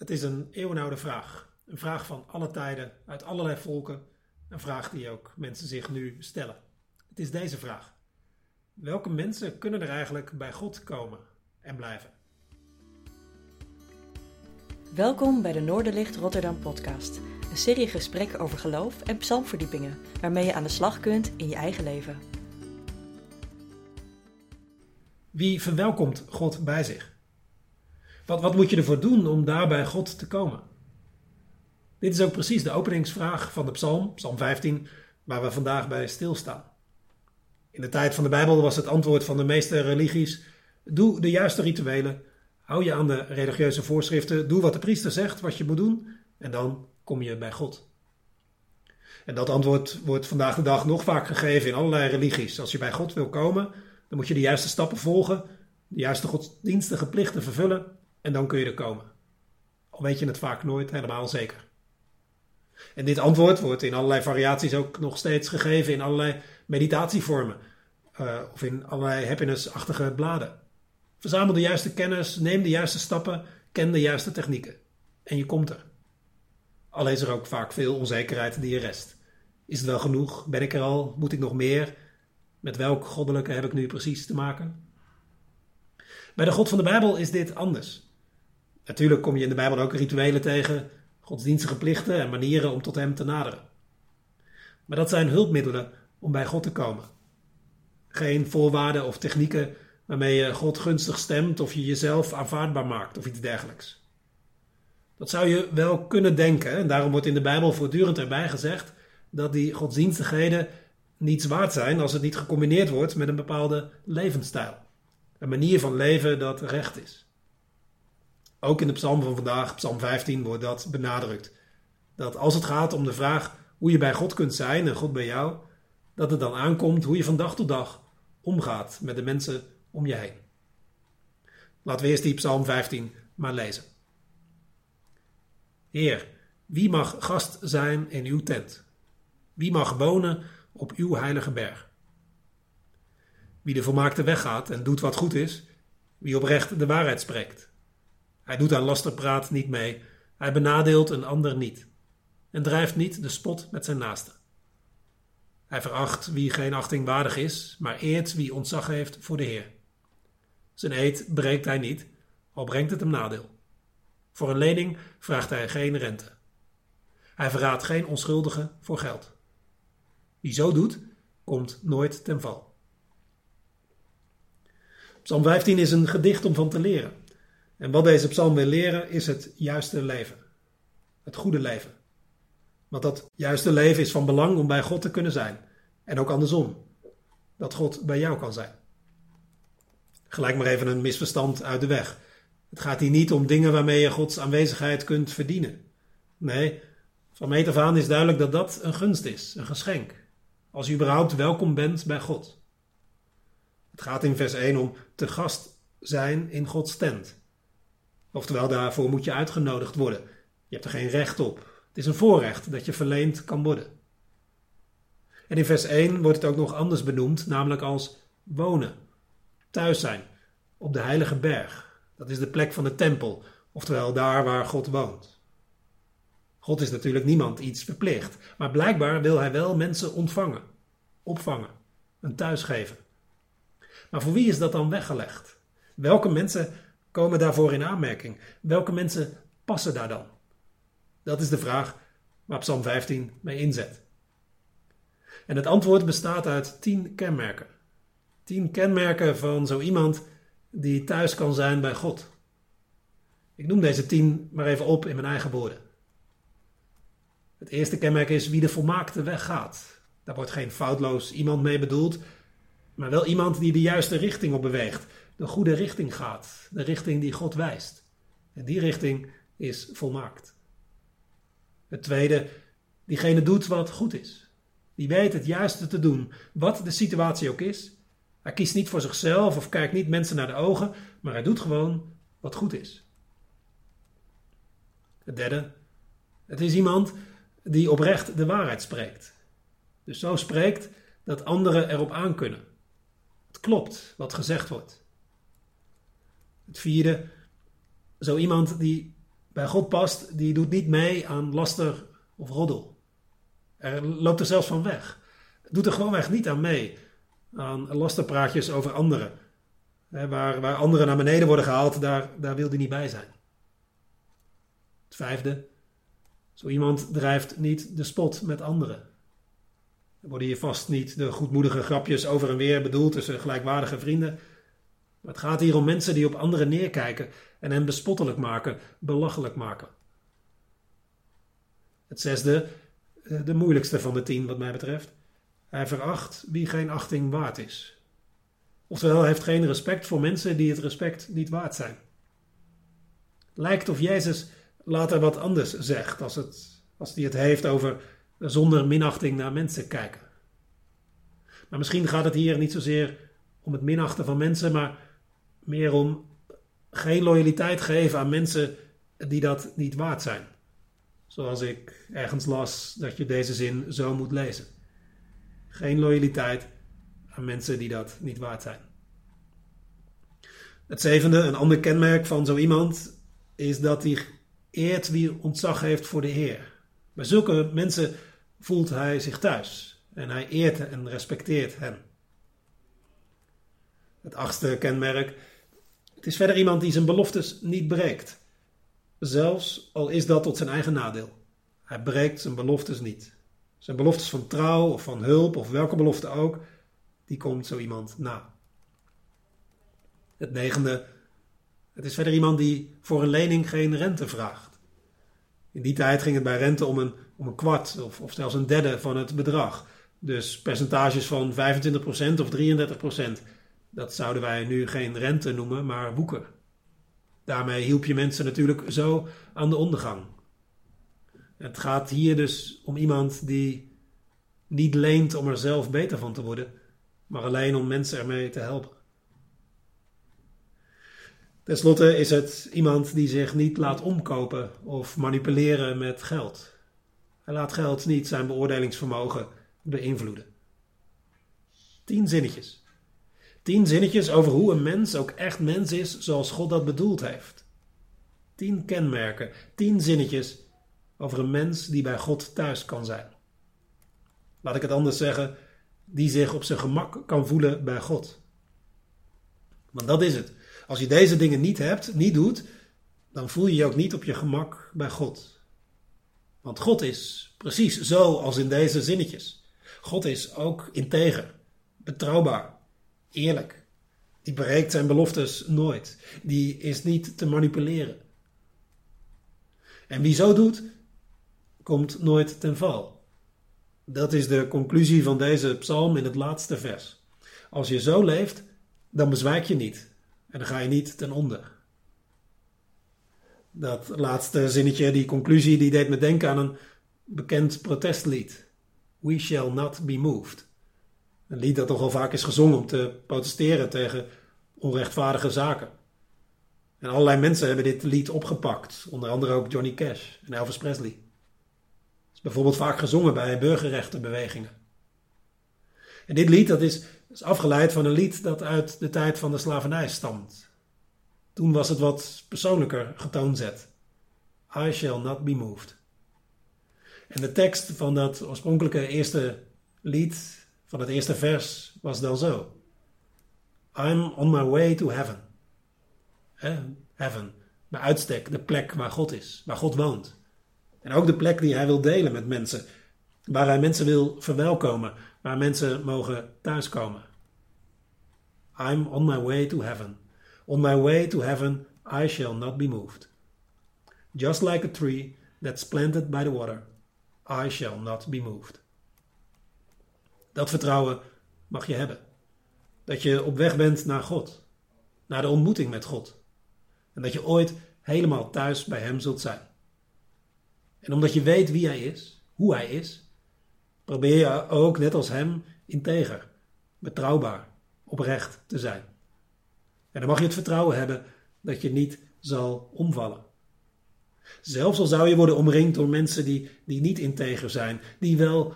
Het is een eeuwenoude vraag. Een vraag van alle tijden, uit allerlei volken. Een vraag die ook mensen zich nu stellen. Het is deze vraag. Welke mensen kunnen er eigenlijk bij God komen en blijven? Welkom bij de Noorderlicht Rotterdam podcast. Een serie gesprekken over geloof en psalmverdiepingen, waarmee je aan de slag kunt in je eigen leven. Wie verwelkomt God bij zich? Wat, wat moet je ervoor doen om daar bij God te komen? Dit is ook precies de openingsvraag van de psalm, psalm 15, waar we vandaag bij stilstaan. In de tijd van de Bijbel was het antwoord van de meeste religies: doe de juiste rituelen, hou je aan de religieuze voorschriften, doe wat de priester zegt wat je moet doen en dan kom je bij God. En dat antwoord wordt vandaag de dag nog vaak gegeven in allerlei religies. Als je bij God wil komen, dan moet je de juiste stappen volgen, de juiste godsdienstige plichten vervullen en dan kun je er komen. Al weet je het vaak nooit helemaal zeker. En dit antwoord wordt in allerlei variaties ook nog steeds gegeven in allerlei meditatievormen uh, of in allerlei happiness-achtige bladen. Verzamel de juiste kennis, neem de juiste stappen, ken de juiste technieken. En je komt er. Al is er ook vaak veel onzekerheid die je rest. Is het wel genoeg? Ben ik er al? Moet ik nog meer? Met welk goddelijke heb ik nu precies te maken? Bij de God van de Bijbel is dit anders. Natuurlijk kom je in de Bijbel ook rituelen tegen, godsdienstige plichten en manieren om tot Hem te naderen. Maar dat zijn hulpmiddelen om bij God te komen. Geen voorwaarden of technieken waarmee je God gunstig stemt of je jezelf aanvaardbaar maakt of iets dergelijks. Dat zou je wel kunnen denken, en daarom wordt in de Bijbel voortdurend erbij gezegd dat die godsdienstigheden niets waard zijn als het niet gecombineerd wordt met een bepaalde levensstijl. Een manier van leven dat recht is. Ook in de psalm van vandaag, psalm 15, wordt dat benadrukt. Dat als het gaat om de vraag hoe je bij God kunt zijn en God bij jou, dat het dan aankomt hoe je van dag tot dag omgaat met de mensen om je heen. Laten we eerst die psalm 15 maar lezen. Heer, wie mag gast zijn in uw tent? Wie mag wonen op uw heilige berg? Wie de volmaakte weg gaat en doet wat goed is, wie oprecht de waarheid spreekt hij doet aan lasterpraat niet mee. Hij benadeelt een ander niet. En drijft niet de spot met zijn naaste. Hij veracht wie geen achting waardig is, maar eert wie ontzag heeft voor de Heer. Zijn eed breekt hij niet, al brengt het hem nadeel. Voor een lening vraagt hij geen rente. Hij verraadt geen onschuldige voor geld. Wie zo doet, komt nooit ten val. Psalm 15 is een gedicht om van te leren. En wat deze psalm wil leren is het juiste leven. Het goede leven. Want dat juiste leven is van belang om bij God te kunnen zijn. En ook andersom. Dat God bij jou kan zijn. Gelijk maar even een misverstand uit de weg. Het gaat hier niet om dingen waarmee je Gods aanwezigheid kunt verdienen. Nee, van meet af aan is duidelijk dat dat een gunst is, een geschenk. Als je überhaupt welkom bent bij God. Het gaat in vers 1 om te gast zijn in Gods tent. Oftewel, daarvoor moet je uitgenodigd worden. Je hebt er geen recht op. Het is een voorrecht dat je verleend kan worden. En in vers 1 wordt het ook nog anders benoemd, namelijk als wonen, thuis zijn, op de heilige berg. Dat is de plek van de tempel, oftewel daar waar God woont. God is natuurlijk niemand iets verplicht, maar blijkbaar wil hij wel mensen ontvangen, opvangen, een thuis geven. Maar voor wie is dat dan weggelegd? Welke mensen komen daarvoor in aanmerking? Welke mensen passen daar dan? Dat is de vraag waar Psalm 15 mee inzet. En het antwoord bestaat uit tien kenmerken. Tien kenmerken van zo iemand die thuis kan zijn bij God. Ik noem deze tien maar even op in mijn eigen woorden. Het eerste kenmerk is wie de volmaakte weg gaat. Daar wordt geen foutloos iemand mee bedoeld, maar wel iemand die de juiste richting op beweegt de goede richting gaat, de richting die God wijst. En die richting is volmaakt. Het tweede, diegene doet wat goed is. Die weet het juiste te doen, wat de situatie ook is. Hij kiest niet voor zichzelf of kijkt niet mensen naar de ogen, maar hij doet gewoon wat goed is. Het derde, het is iemand die oprecht de waarheid spreekt. Dus zo spreekt dat anderen erop aankunnen. Het klopt wat gezegd wordt. Het vierde, zo iemand die bij God past, die doet niet mee aan laster of roddel. Er loopt er zelfs van weg. Doet er gewoonweg niet aan mee. Aan lasterpraatjes over anderen. waar, waar anderen naar beneden worden gehaald, daar, daar wil hij niet bij zijn. Het vijfde. Zo iemand drijft niet de spot met anderen. Er worden hier vast niet de goedmoedige grapjes over en weer bedoeld tussen gelijkwaardige vrienden. Het gaat hier om mensen die op anderen neerkijken en hen bespottelijk maken, belachelijk maken. Het zesde, eh, de moeilijkste van de tien wat mij betreft. Hij veracht wie geen achting waard is. Oftewel, hij heeft geen respect voor mensen die het respect niet waard zijn. Lijkt of Jezus later wat anders zegt als, het, als hij het heeft over zonder minachting naar mensen kijken. Maar misschien gaat het hier niet zozeer om het minachten van mensen, maar meer om geen loyaliteit geven aan mensen die dat niet waard zijn. Zoals ik ergens las dat je deze zin zo moet lezen. Geen loyaliteit aan mensen die dat niet waard zijn. Het zevende, een ander kenmerk van zo iemand, is dat hij eert wie ontzag heeft voor de Heer. Bij zulke mensen voelt hij zich thuis en hij eert en respecteert hen. Het achtste kenmerk, het is verder iemand die zijn beloftes niet breekt. Zelfs al is dat tot zijn eigen nadeel. Hij breekt zijn beloftes niet. Zijn beloftes van trouw of van hulp of welke belofte ook, die komt zo iemand na. Het negende, het is verder iemand die voor een lening geen rente vraagt. In die tijd ging het bij rente om een, om een kwart of, of zelfs een derde van het bedrag. Dus percentages van 25% of 33%. Dat zouden wij nu geen rente noemen, maar boeken. Daarmee hielp je mensen natuurlijk zo aan de ondergang. Het gaat hier dus om iemand die niet leent om er zelf beter van te worden, maar alleen om mensen ermee te helpen. Ten slotte is het iemand die zich niet laat omkopen of manipuleren met geld. Hij laat geld niet zijn beoordelingsvermogen beïnvloeden. Tien zinnetjes. Tien zinnetjes over hoe een mens ook echt mens is zoals God dat bedoeld heeft. Tien kenmerken, tien zinnetjes over een mens die bij God thuis kan zijn. Laat ik het anders zeggen, die zich op zijn gemak kan voelen bij God. Want dat is het. Als je deze dingen niet hebt, niet doet, dan voel je je ook niet op je gemak bij God. Want God is precies zo als in deze zinnetjes. God is ook integer, betrouwbaar, eerlijk. Die breekt zijn beloftes nooit. Die is niet te manipuleren. En wie zo doet, komt nooit ten val. Dat is de conclusie van deze psalm in het laatste vers. Als je zo leeft, dan bezwijk je niet en dan ga je niet ten onder. Dat laatste zinnetje, die conclusie, die deed me denken aan een bekend protestlied. We shall not be moved. Een lied dat nogal vaak is gezongen om te protesteren tegen onrechtvaardige zaken. En allerlei mensen hebben dit lied opgepakt, onder andere ook Johnny Cash en Elvis Presley. Het is bijvoorbeeld vaak gezongen bij burgerrechtenbewegingen. En dit lied dat is, is afgeleid van een lied dat uit de tijd van de slavernij stamt. Toen was het wat persoonlijker getoonzet. I shall not be moved. En de tekst van dat oorspronkelijke eerste lied, van het eerste vers, was dan zo. I'm on my way to heaven. Heaven, bij uitstek de plek waar God is, waar God woont. En ook de plek die hij wil delen met mensen, waar hij mensen wil verwelkomen, waar mensen mogen thuiskomen. I'm on my way to heaven. On my way to heaven I shall not be moved. Just like a tree that's planted by the water, I shall not be moved. Dat vertrouwen mag je hebben. Dat je op weg bent naar God, naar de ontmoeting met God. En dat je ooit helemaal thuis bij Hem zult zijn. En omdat je weet wie Hij is, hoe Hij is, probeer je ook, net als Hem, integer, betrouwbaar, oprecht te zijn. En dan mag je het vertrouwen hebben dat je niet zal omvallen. Zelfs al zou je worden omringd door mensen die, die niet integer zijn, die wel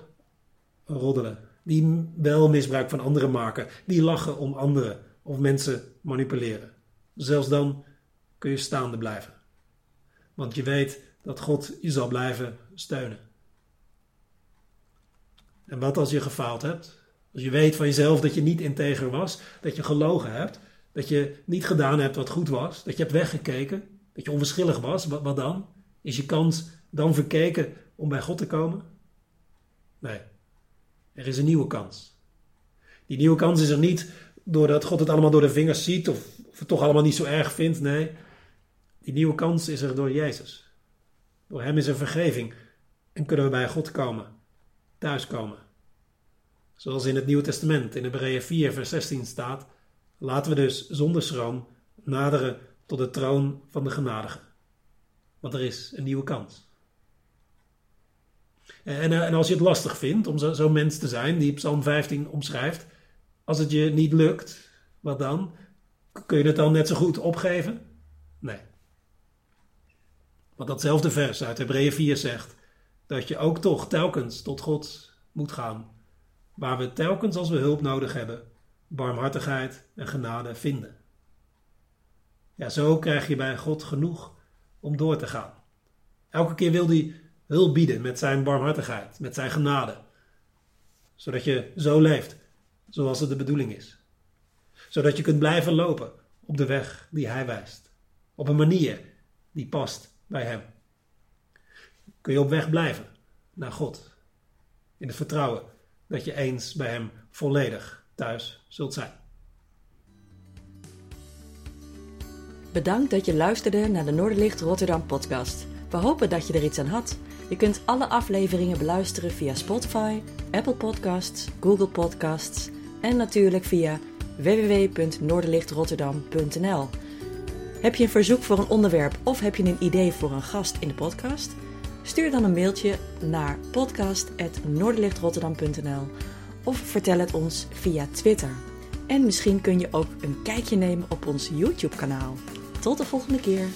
roddelen, die wel misbruik van anderen maken, die lachen om anderen of mensen manipuleren. Zelfs dan kun je staande blijven. want je weet dat God je zal blijven steunen. En wat als je gefaald hebt? Als je weet van jezelf dat je niet integer was, dat je gelogen hebt, dat je niet gedaan hebt wat goed was, dat je hebt weggekeken, dat je onverschillig was, wat, dan? Is je kans dan verkeken om bij God te komen? Nee, er is een nieuwe kans. Die nieuwe kans is er niet doordat God het allemaal door de vingers ziet of, of het toch allemaal niet zo erg vindt. Nee, die nieuwe kans is er door Jezus. Door Hem is er vergeving en kunnen we bij God komen, thuiskomen. Zoals in het Nieuwe Testament in Hebreeën 4, vers 16 staat: Laten we dus zonder schroom naderen tot de troon van de genadige. Want er is een nieuwe kans. En, en als je het lastig vindt om zo'n zo mens te zijn die Psalm 15 omschrijft, als het je niet lukt, wat dan? Kun je het dan net zo goed opgeven? Nee. Want datzelfde vers uit Hebreeën 4 zegt dat je ook toch telkens tot God moet gaan, waar we telkens als we hulp nodig hebben, barmhartigheid en genade vinden. Ja, zo krijg je bij God genoeg om door te gaan. Elke keer wil hij hulp bieden met zijn barmhartigheid, met zijn genade, zodat je zo leeft zoals het de bedoeling is. Zodat je kunt blijven lopen op de weg die hij wijst, op een manier die past bij hem. Kun je op weg blijven naar God, in het vertrouwen dat je eens bij hem volledig thuis zult zijn. Bedankt dat je luisterde naar de Noorderlicht Rotterdam podcast. We hopen dat je er iets aan had. Je kunt alle afleveringen beluisteren via Spotify, Apple Podcasts, Google Podcasts en natuurlijk via www.noorderlichtrotterdam.nl. Heb je een verzoek voor een onderwerp of heb je een idee voor een gast in de podcast? Stuur dan een mailtje naar podcast.noorderlichtrotterdam.nl of vertel het ons via Twitter. En misschien kun je ook een kijkje nemen op ons YouTube-kanaal. Tot de volgende keer.